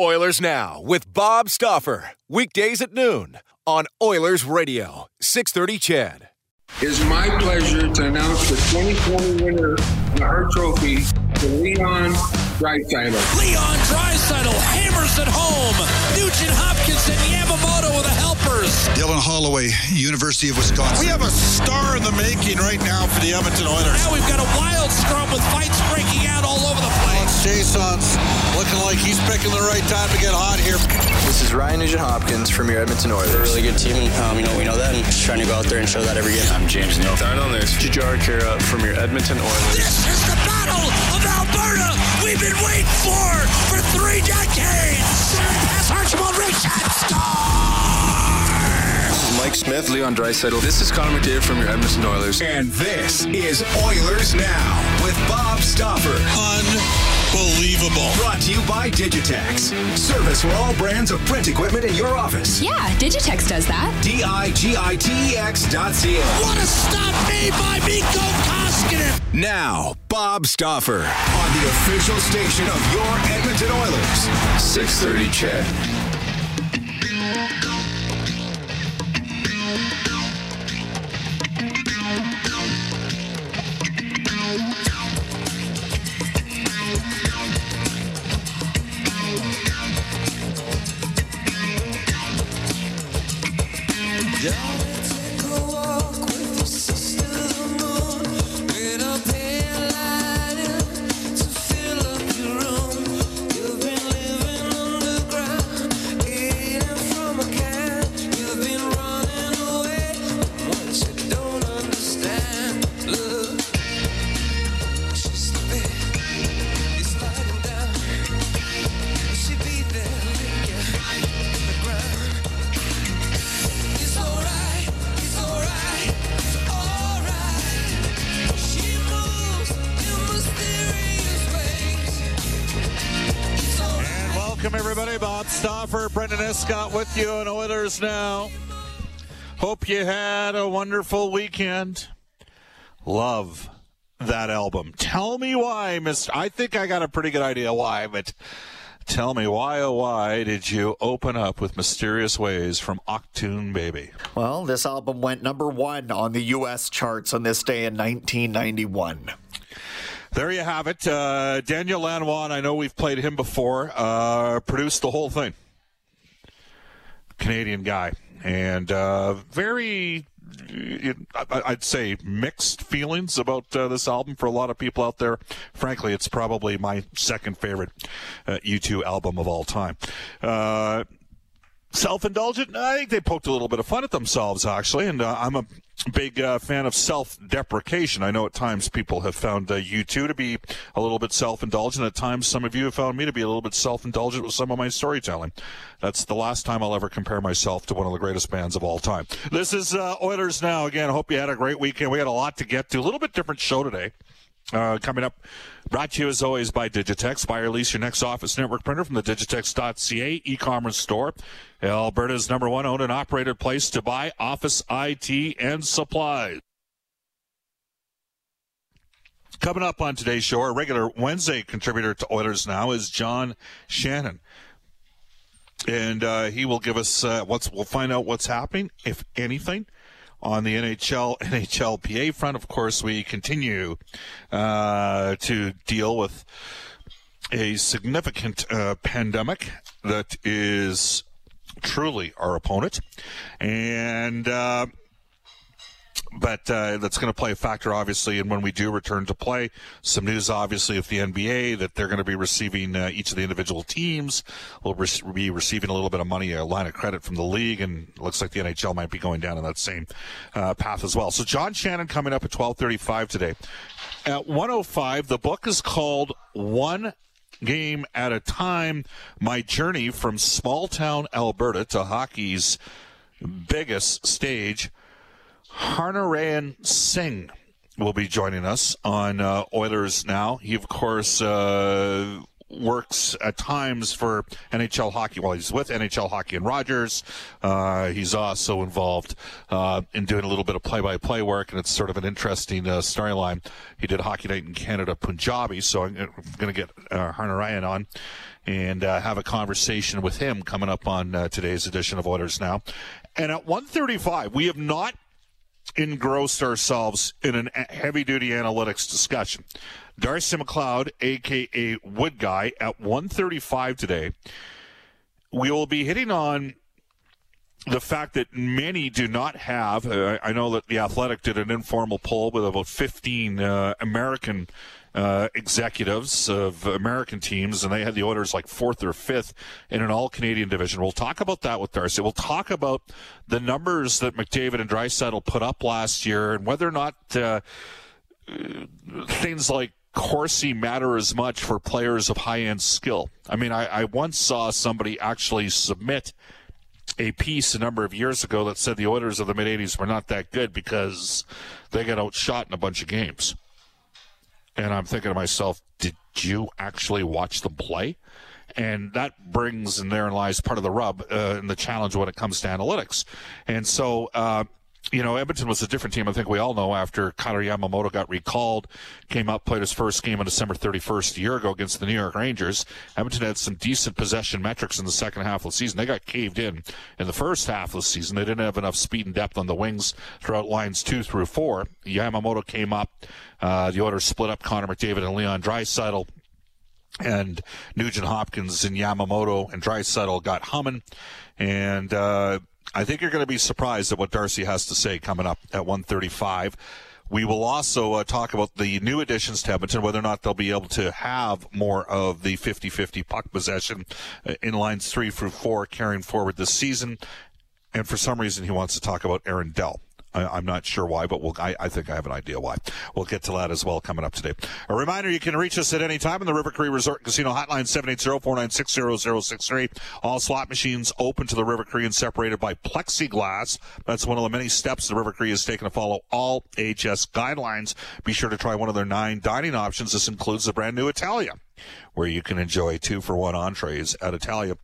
Oilers Now with Bob Stauffer. Weekdays at noon on Oilers Radio, 630 CHED. It is my pleasure to announce the 2020 winner of the Hart Trophy to Leon Draisaitl. Leon Draisaitl Holloway, University of Wisconsin. We have a star in the making right now for the Edmonton Oilers. Now we've got a wild scrum with fights breaking out all over the place. Jason's looking like he's picking the right time to get hot here. This is Ryan Nugent Hopkins from your Edmonton Oilers. We're a really good team, and um, you know we know that, and just trying to go out there and show that every game. I'm James Neal. Start on this. Jujhar Khaira from your Edmonton Oilers. This is the Battle of Alberta we've been waiting for for three decades. Pass Archibald Richard score. Mike Smith, Leon Draisaitl. This is Connor McDavid from your Edmonton Oilers. And this is Oilers Now with Bob Stauffer. Unbelievable. Brought to you by Digitex. Service for all brands of print equipment in your office. Yeah, Digitex does that. D-I-G-I-T-E-X dot C-A. What a stop made by Mikko Koskinen. Now, Bob Stauffer on the official station of your Edmonton Oilers. 630 CHED. Escott with you on Oilers Now. Hope you had a wonderful weekend. Love that album. Tell me why, Mister. I think I got a pretty good idea why, but tell me why, oh, why did you open up with Mysterious Ways from Achtung Baby? Well, this album went number one on the U.S. charts on this day in 1991. There you have it. Uh, Daniel Lanois, I know we've played him before, uh, produced the whole thing. Canadian guy. And uh, very, I'd say, mixed feelings about uh, this album for a lot of people out there. Frankly, it's probably my second favorite uh, U2 album of all time. Uh, self-indulgent i think they poked a little bit of fun at themselves actually and uh, i'm a big uh, fan of self-deprecation. I know at times people have found uh, U2 to be a little bit self-indulgent at times some of you have found me to be a little bit self-indulgent with some of my storytelling. That's the last time i'll ever compare myself to one of the greatest bands of all time. This is uh, oilers now again. Hope you had a great weekend. We had a lot to get to. A little bit different show today uh, coming up, brought to you as always by Digitex. Buy or lease your next office network printer from the Digitex.ca e-commerce store. Alberta's number one owned and operated place to buy office IT and supplies. Coming up on today's show, our regular Wednesday contributor to Oilers Now is John Shannon. And uh, he will give us uh, what's. We'll find out what's happening, if anything, On the NHL, NHLPA front, of course, we continue uh, to deal with a significant uh, pandemic that is truly our opponent. And, uh, but uh, that's going to play a factor, obviously, and when we do return to play. Some news, obviously, of the NBA that they're going to be receiving uh, each of the individual teams will re- be receiving a little bit of money, a line of credit from the league, and it looks like the NHL might be going down in that same uh, path as well. So, John Shannon coming up at twelve thirty-five today. At 105, the book is called One Game at a Time: My Journey from Small Town Alberta to Hockey's Biggest Stage. Harnarayan Singh will be joining us on uh, Oilers Now. He, of course, uh, works at times for NHL hockey. Well, he's with NHL hockey and Rogers. Uh, he's also involved uh, in doing a little bit of play-by-play work, and it's sort of an interesting uh, storyline. He did Hockey Night in Canada Punjabi, so I'm going to get uh, Harnarayan on and uh, have a conversation with him coming up on uh, today's edition of Oilers Now. And at 1:35, we have not engrossed ourselves in a heavy duty analytics discussion. Darcy McLeod, aka Wood Guy, at 135 today. We will be hitting on the fact that many do not have. Uh, I know that the Athletic did an informal poll with about 15 uh, American uh, executives of American teams, and they had the Oilers like fourth or fifth in an all Canadian division. We'll talk about that with Darcy. We'll talk about the numbers that McDavid and Draisaitl put up last year and whether or not uh, things like Corsi matter as much for players of high end skill. I mean, I, I once saw somebody actually submit a piece a number of years ago that said the Oilers of the mid 80s were not that good because they got outshot in a bunch of games. And I'm thinking to myself, did you actually watch them play? And that brings, and therein lies part of the rub uh, and the challenge when it comes to analytics. And so, uh, you know, Edmonton was a different team. I think we all know after Kailer Yamamoto got recalled, came up, played his first game on December 31st a year ago against the New York Rangers. Edmonton had some decent possession metrics in the second half of the season. They got caved in in the first half of the season. They didn't have enough speed and depth on the wings throughout lines two through four. Yamamoto came up. Uh, the Oilers split up Connor McDavid and Leon Draisaitl and Nugent Hopkins and Yamamoto and Draisaitl got humming. And, uh, I think you're going to be surprised at what Darcy has to say coming up at 135. We will also uh, talk about the new additions to Edmonton, whether or not they'll be able to have more of the 50-50 puck possession uh, in lines three through four carrying forward this season. And for some reason, he wants to talk about Aaron Dell. I, am not sure why, but we'll, I, I, think I have an idea why. We'll get to that as well coming up today. A reminder, you can reach us at any time in the River Cree Resort Casino hotline 780-496-0063. All slot machines open to the River Cree and separated by plexiglass. That's one of the many steps the River Cree has taken to follow all HS guidelines. Be sure to try one of their nine dining options. This includes the brand new Italia, where you can enjoy two for one entrees at Italia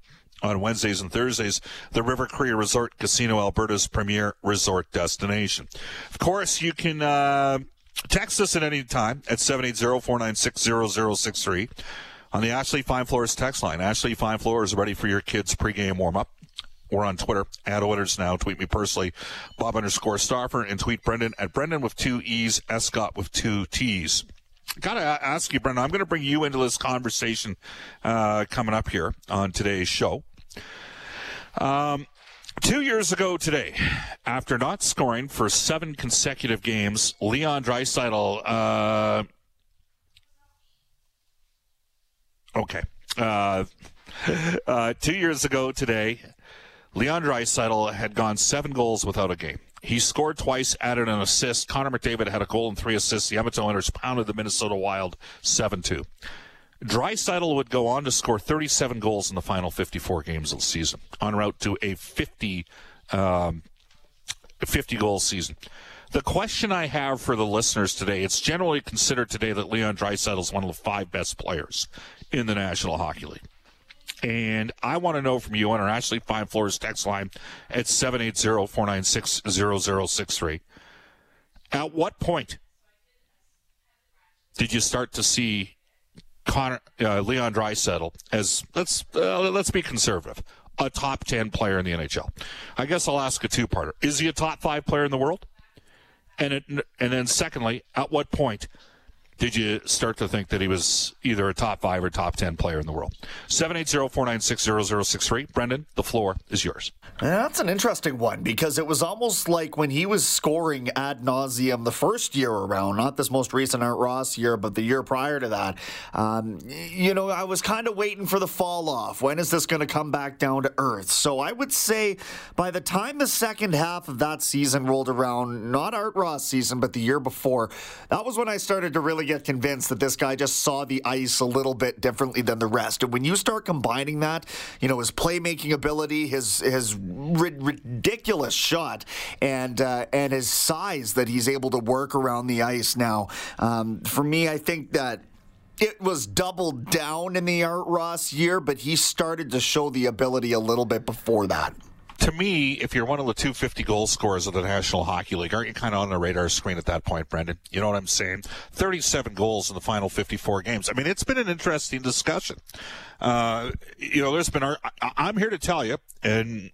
on Wednesdays and Thursdays, the River Cree Resort Casino, Alberta's premier resort destination. Of course, you can uh, text us at any time at 780-496-0063 on the Ashley Fine Floors text line. Ashley Fine Floors ready for your kids' pregame warm-up. We're on Twitter at Oilers Now. Tweet me personally, Bob underscore Stauffer, and tweet Brendan at Brendan with two E's, Escott with two T's. Gotta ask you, Brendan. I'm going to bring you into this conversation uh, coming up here on today's show. Um, two years ago today, after not scoring for seven consecutive games, Leon Draisaitl. Uh, okay. Uh, uh, two years ago today, Leon Draisaitl had gone seven goals without a game. He scored twice, added an assist. Connor McDavid had a goal and three assists. The Edmonton Oilers pounded the Minnesota Wild 7 2. Draisaitl would go on to score 37 goals in the final 54 games of the season, en route to a 50, um, 50 goal season. The question I have for the listeners today, it's generally considered today that Leon Draisaitl is one of the five best players in the National Hockey League. And I want to know from you on our Ashley Fine Floors text line at 780-496-0063. At what point did you start to see Connor, uh, Leon Draisaitl as let's uh, let's be conservative, a top 10 player in the NHL? I guess I'll ask a two parter. Is he a top five player in the world? And, it, and then, secondly, at what point did you start to think that he was either a top five or top 10 player in the world? 780 496 0063. Brendan, the floor is yours. That's an interesting one because it was almost like when he was scoring ad nauseum the first year around, not this most recent Art Ross year, but the year prior to that. Um, you know, I was kind of waiting for the fall off. When is this going to come back down to earth? So I would say by the time the second half of that season rolled around, not Art Ross season, but the year before, that was when I started to really get convinced that this guy just saw the ice a little bit differently than the rest. And when you start combining that, you know, his playmaking ability, his his ridiculous shot and uh, and his size that he's able to work around the ice now. Um, for me, I think that it was doubled down in the Art Ross year, but he started to show the ability a little bit before that to me, if you're one of the 250 goal scorers of the National Hockey League, aren't you kind of on the radar screen at that point, Brendan? You know what I'm saying? 37 goals in the final 54 games. I mean, it's been an interesting discussion. Uh, you know, there's been, I, I'm here to tell you, and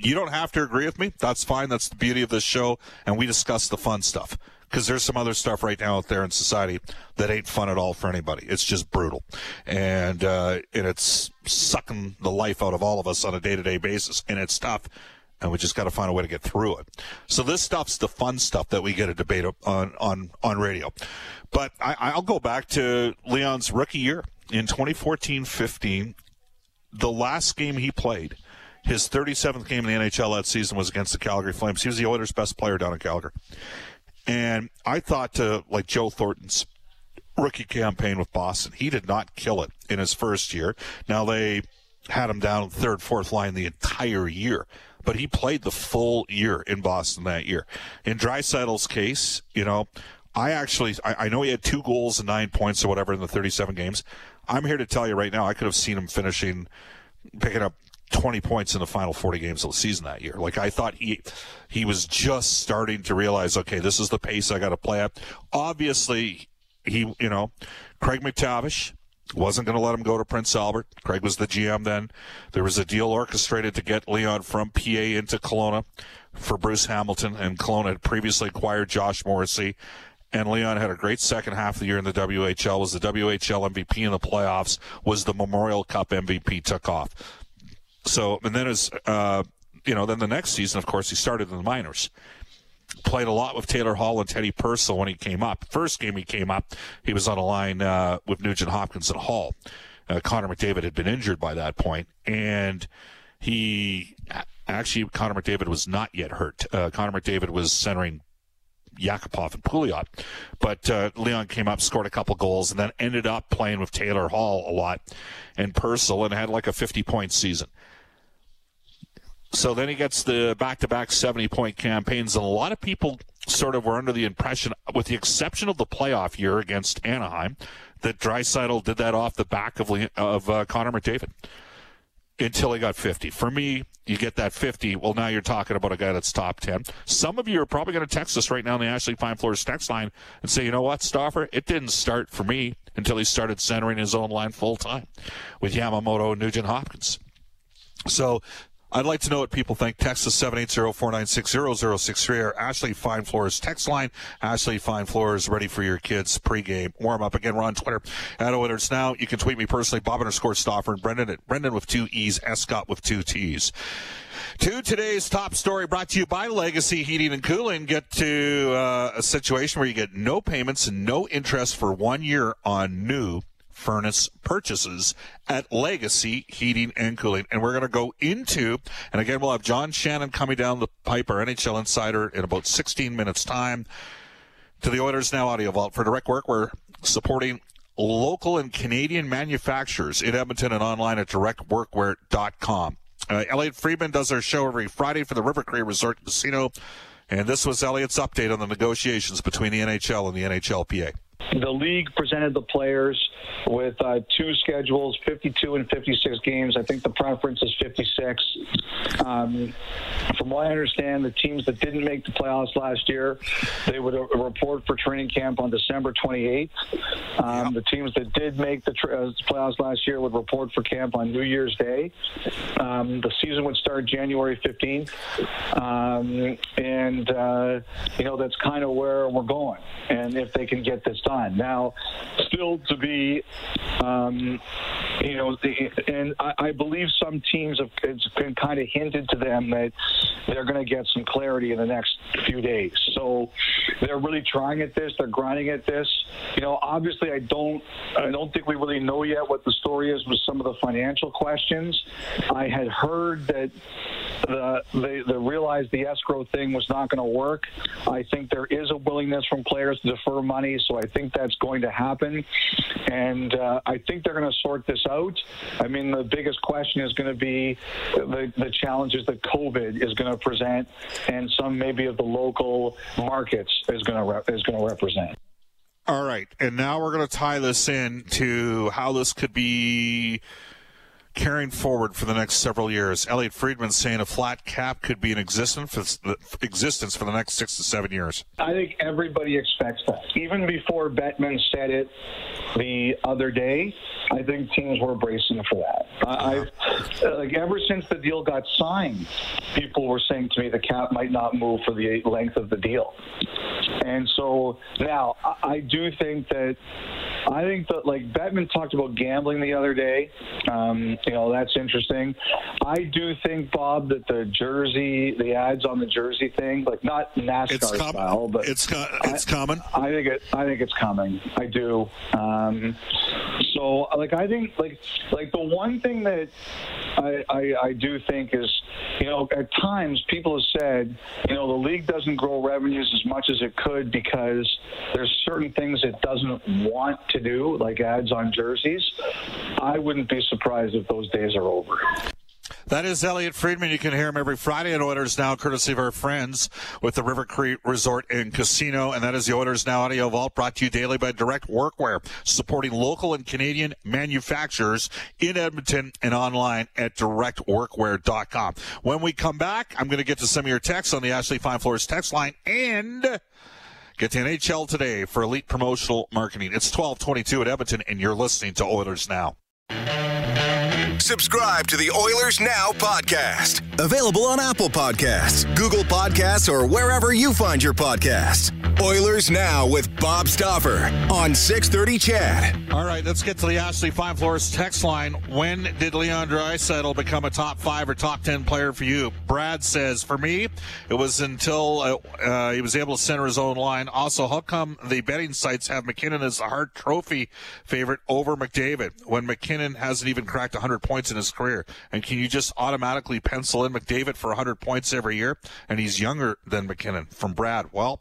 you don't have to agree with me. That's fine. That's the beauty of this show. And we discuss the fun stuff because there's some other stuff right now out there in society that ain't fun at all for anybody. It's just brutal, and uh, and it's sucking the life out of all of us on a day to day basis, and it's tough. And we just got to find a way to get through it. So this stuff's the fun stuff that we get to debate on on on radio. But I, I'll go back to Leon's rookie year in 2014-15. The last game he played, his 37th game in the NHL that season was against the Calgary Flames. He was the Oilers' best player down in Calgary. And I thought to like Joe Thornton's rookie campaign with Boston, he did not kill it in his first year. Now they had him down third, fourth line the entire year, but he played the full year in Boston that year. In Draisaitl's case, you know, I actually I, I know he had two goals and nine points or whatever in the 37 games. I'm here to tell you right now, I could have seen him finishing, picking up 20 points in the final 40 games of the season that year. Like I thought he he was just starting to realize, okay, this is the pace I got to play at. Obviously, he you know, Craig MacTavish wasn't going to let him go to Prince Albert. Craig was the GM then. There was a deal orchestrated to get Leon from PA into Kelowna for Bruce Hamilton, and Kelowna had previously acquired Josh Morrissey. And Leon had a great second half of the year in the WHL, was the WHL MVP in the playoffs, was the Memorial Cup MVP, took off. So, and then as, uh, you know, then the next season, of course, he started in the minors. Played a lot with Taylor Hall and Teddy Purcell when he came up. First game he came up, he was on a line uh, with Nugent Hopkins and Hall. Uh, Connor McDavid had been injured by that point, and he actually Connor McDavid was not yet hurt. Uh, Connor McDavid was centering Yakupov and Pouliot. But uh, Leon came up, scored a couple goals, and then ended up playing with Taylor Hall a lot and Purcell and had like a 50 point season. So then he gets the back to back 70 point campaigns, and a lot of people sort of were under the impression, with the exception of the playoff year against Anaheim, that Draisaitl did that off the back of, of uh, Connor McDavid until he got 50. For me, you get that 50. Well, now you're talking about a guy that's top 10. Some of you are probably going to text us right now on the Ashley Fine Floors text line and say, you know what, Stauffer, it didn't start for me until he started centering his own line full time with Yamamoto and Nugent Hopkins. So I'd like to know what people think. Text us 780-496-0063 or Ashley Fine Floors text line. Ashley Fine Floors ready for your kids pregame warm up. Again, we're on Twitter at Oilers Now. You can tweet me personally, Bob underscore Stauffer and Brendan at Brendan with two E's, Escott with two T's. To today's top story brought to you by Legacy Heating and Cooling. Get to uh, a situation where you get no payments and no interest for one year on new furnace purchases at Legacy Heating and Cooling. And we're going to go into, and again, we'll have John Shannon coming down the pipe, our NHL insider, in about 16 minutes' time to the Oilers Now Audio Vault. For direct work, we're supporting local and Canadian manufacturers in Edmonton and online at directworkwear.com. Uh, Elliotte Friedman does our show every Friday for the River Cree Resort Casino. And this was Elliotte's update on the negotiations between the NHL and the NHLPA. The league presented the players with uh, two schedules 52 and 56 games. I think the preference is 56. Um, from what I understand, the teams that didn't make the playoffs last year, they would report for training camp on December 28th. Um, The teams that did make the tra- uh, playoffs last year would report for camp on New Year's Day. Um, the season would start January 15th. Um, and, uh, you know, that's kind of where we're going. And if they can get this Now, still to be, um, you know, the, and I, I believe some teams have it's been kind of hinted to them that they're going to get some clarity in the next few days. So they're really trying at this. They're grinding at this. You know, obviously, I don't, I don't think we really know yet what the story is with some of the financial questions. I had heard that the they, they realized the escrow thing was not going to work. I think there is a willingness from players to defer money, so I think that's going to happen, and uh, I think they're going to sort this out. I mean, the biggest question is going to be the, the challenges that COVID is going to present, and some maybe of the local markets is going to re- is going to represent. All right, and now we're going to tie this in to how this could be carrying forward for the next several years. Elliotte Friedman saying a flat cap could be in existence for the, existence for the next six to seven years. I think everybody expects that. Even before Bettman said it the other day, I think teams were bracing for that. I, like ever since the deal got signed, people were saying to me the cap might not move for the length of the deal. And so now I, I do think that I think that like Bettman talked about gambling the other day. Um, you know that's interesting. I do think Bob that the jersey, the ads on the jersey thing, like not NASCAR It's com- style, but it's co- it's common. I think it. I think it's coming. I do. Um, so, like, I think, like, like the one thing that I, I, I do think is, you know, at times people have said, you know, the league doesn't grow revenues as much as it could because there's certain things it doesn't want to do, like ads on jerseys. I wouldn't be surprised if those days are over. That is Elliotte Friedman. You can hear him every Friday at Oilers Now, courtesy of our friends with the River Cree Resort and Casino. And that is the Oilers Now Audio Vault brought to you daily by Direct Workwear, supporting local and Canadian manufacturers in Edmonton and online at directworkwear.com. When we come back, I'm going to get to some of your texts on the Ashley Fine Floors text line and get to NHL today for elite promotional marketing. It's 1222 at Edmonton, and you're listening to Oilers Now. Subscribe to the Oilers Now podcast. Available on Apple Podcasts, Google Podcasts, or wherever you find your podcasts. Oilers Now with Bob Stauffer on 630 CHED. All right, let's get to the Ashley Fine Floors text line. When did Leon Draisaitl become a top five or top ten player for you? Brad says, for me, it was until uh, uh, he was able to center his own line. Also, how come the betting sites have MacKinnon as the Hart Trophy favorite over McDavid when MacKinnon hasn't even cracked 100 points in his career? And can you just automatically pencil in McDavid for 100 points every year? And he's younger than MacKinnon. From Brad, well,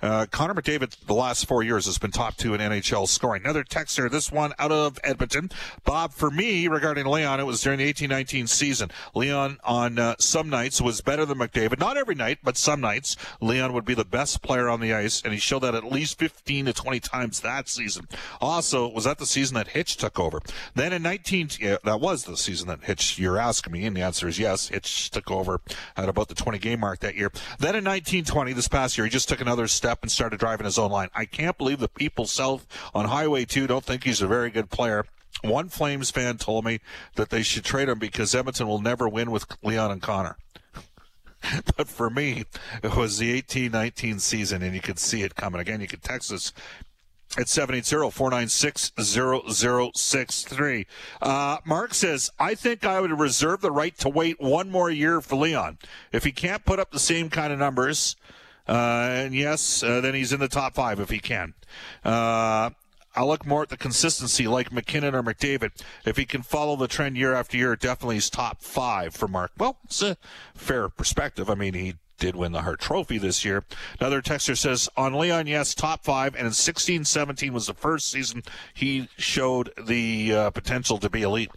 uh, Connor McDavid, the last four years, has been top two in NHL scoring. Another texter, this one out of Edmonton. Bob, for me, regarding Leon, it was during the 1819 season. Leon, on uh, some nights, was better than McDavid. Not every night, but some nights, Leon would be the best player on the ice, and he showed that at least 15 to 20 times that season. Also, was that the season that Hitch took over? Then in 19, yeah, that was the season that Hitch, you're asking me, and the answer is yes. Hitch took over at about the 20 game mark that year. Then in 1920, this past year, he just took another step and started driving his own line. I can't believe the people south on Highway 2 don't think he's a very good player. One Flames fan told me that they should trade him because Edmonton will never win with Leon and Connor. but for me, it was the 18-19 season, and you could see it coming. Again, you could text us at 780-496-0063. Uh, Mark says, I think I would reserve the right to wait one more year for Leon. If he can't put up the same kind of numbers, and yes, uh, then he's in the top five if he can. Uh, I'll look more at the consistency like MacKinnon or McDavid. If he can follow the trend year after year, definitely he's top five for Mark. Well, it's a fair perspective. I mean, he did win the Hart Trophy this year. Another texter says, on Leon, yes, top five. And in 16 17 was the first season he showed the uh, potential to be elite.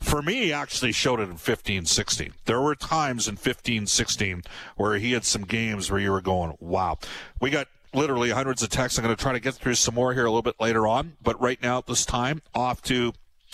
For me, actually showed it in 15 16. There were times in 15 16 where he had some games where you were going, wow. We got literally hundreds of texts. I'm going to try to get through some more here a little bit later on. But right now, at this time, off to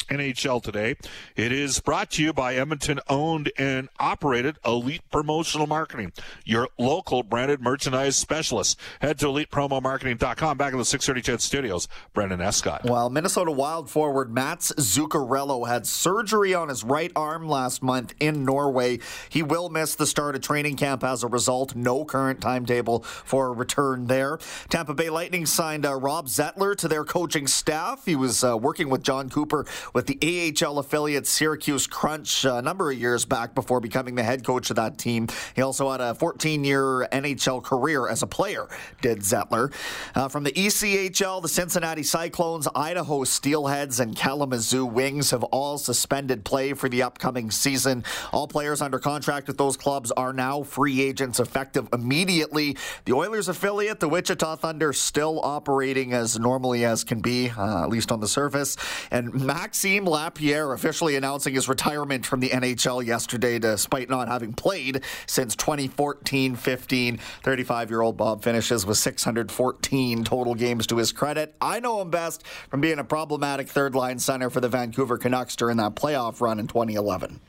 NHL today. It is brought to you by Edmonton owned and operated Elite Promotional Marketing, your local branded merchandise specialist. Head to elitepromomarketing.com. Back in the 630 CHED studios, Brendan Escott. Well, Minnesota Wild forward Mats Zuccarello had surgery on his right arm last month in Norway. He will miss the start of training camp as a result. No current timetable for a return there. Tampa Bay Lightning signed uh, Rob Zettler to their coaching staff. He was uh, working with John Cooper with the AHL affiliate Syracuse Crunch a number of years back before becoming the head coach of that team. He also had a 14 year NHL career as a player, did Zettler. Uh, from the ECHL, the Cincinnati Cyclones, Idaho Steelheads, and Kalamazoo Wings have all suspended play for the upcoming season. All players under contract with those clubs are now free agents effective immediately. The Oilers affiliate, the Wichita Thunder, still operating as normally as can be, uh, at least on the surface. And Max Maxime Lapierre officially announcing his retirement from the NHL yesterday, despite not having played since 2014 15. 35 year old Bob finishes with 614 total games to his credit. I know him best from being a problematic third line center for the Vancouver Canucks during that playoff run in 2011.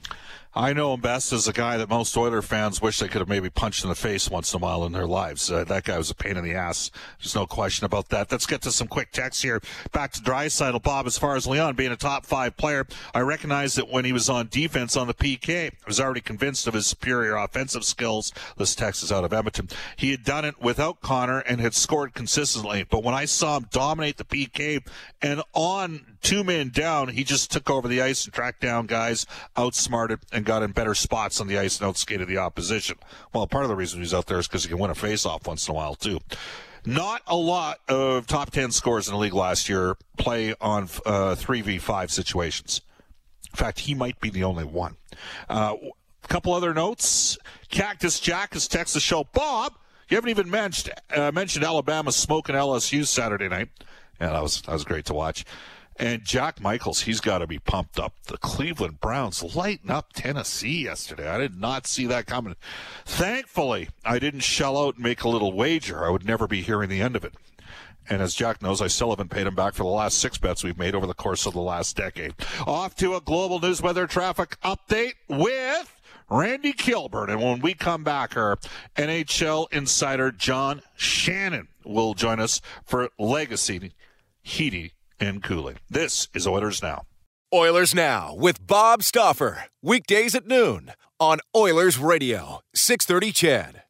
I know him best as a guy that most Oiler fans wish they could have maybe punched in the face once in a while in their lives. Uh, that guy was a pain in the ass. There's no question about that. Let's get to some quick texts here. Back to Draisaitl, Bob. As far as Leon being a top five player, I recognize that when he was on defense on the PK, I was already convinced of his superior offensive skills. This text is out of Edmonton. He had done it without Connor and had scored consistently. But when I saw him dominate the PK and on two men down, he just took over the ice and tracked down guys, outsmarted, and got in better spots on the ice and outskated the opposition. Well, part of the reason he's out there is because he can win a face-off once in a while, too. Not a lot of top 10 scores in the league last year play on uh, 3v5 situations. In fact, he might be the only one. Uh, a couple other notes. Cactus Jack has texted the show. Bob, you haven't even mentioned, uh, mentioned Alabama smoking LSU Saturday night. Yeah, that was, that was great to watch. And Jack Michaels, he's got to be pumped up. The Cleveland Browns lighting up Tennessee yesterday. I did not see that coming. Thankfully, I didn't shell out and make a little wager. I would never be hearing the end of it. And as Jack knows, I still haven't paid him back for the last six bets we've made over the course of the last decade. Off to a global news weather traffic update with Randy Kilburn. And when we come back, our NHL insider John Shannon will join us for Legacy Heating and cooling. This is Oilers Now. Oilers Now with Bob Stauffer. Weekdays at noon on Oilers Radio, 630 CHED.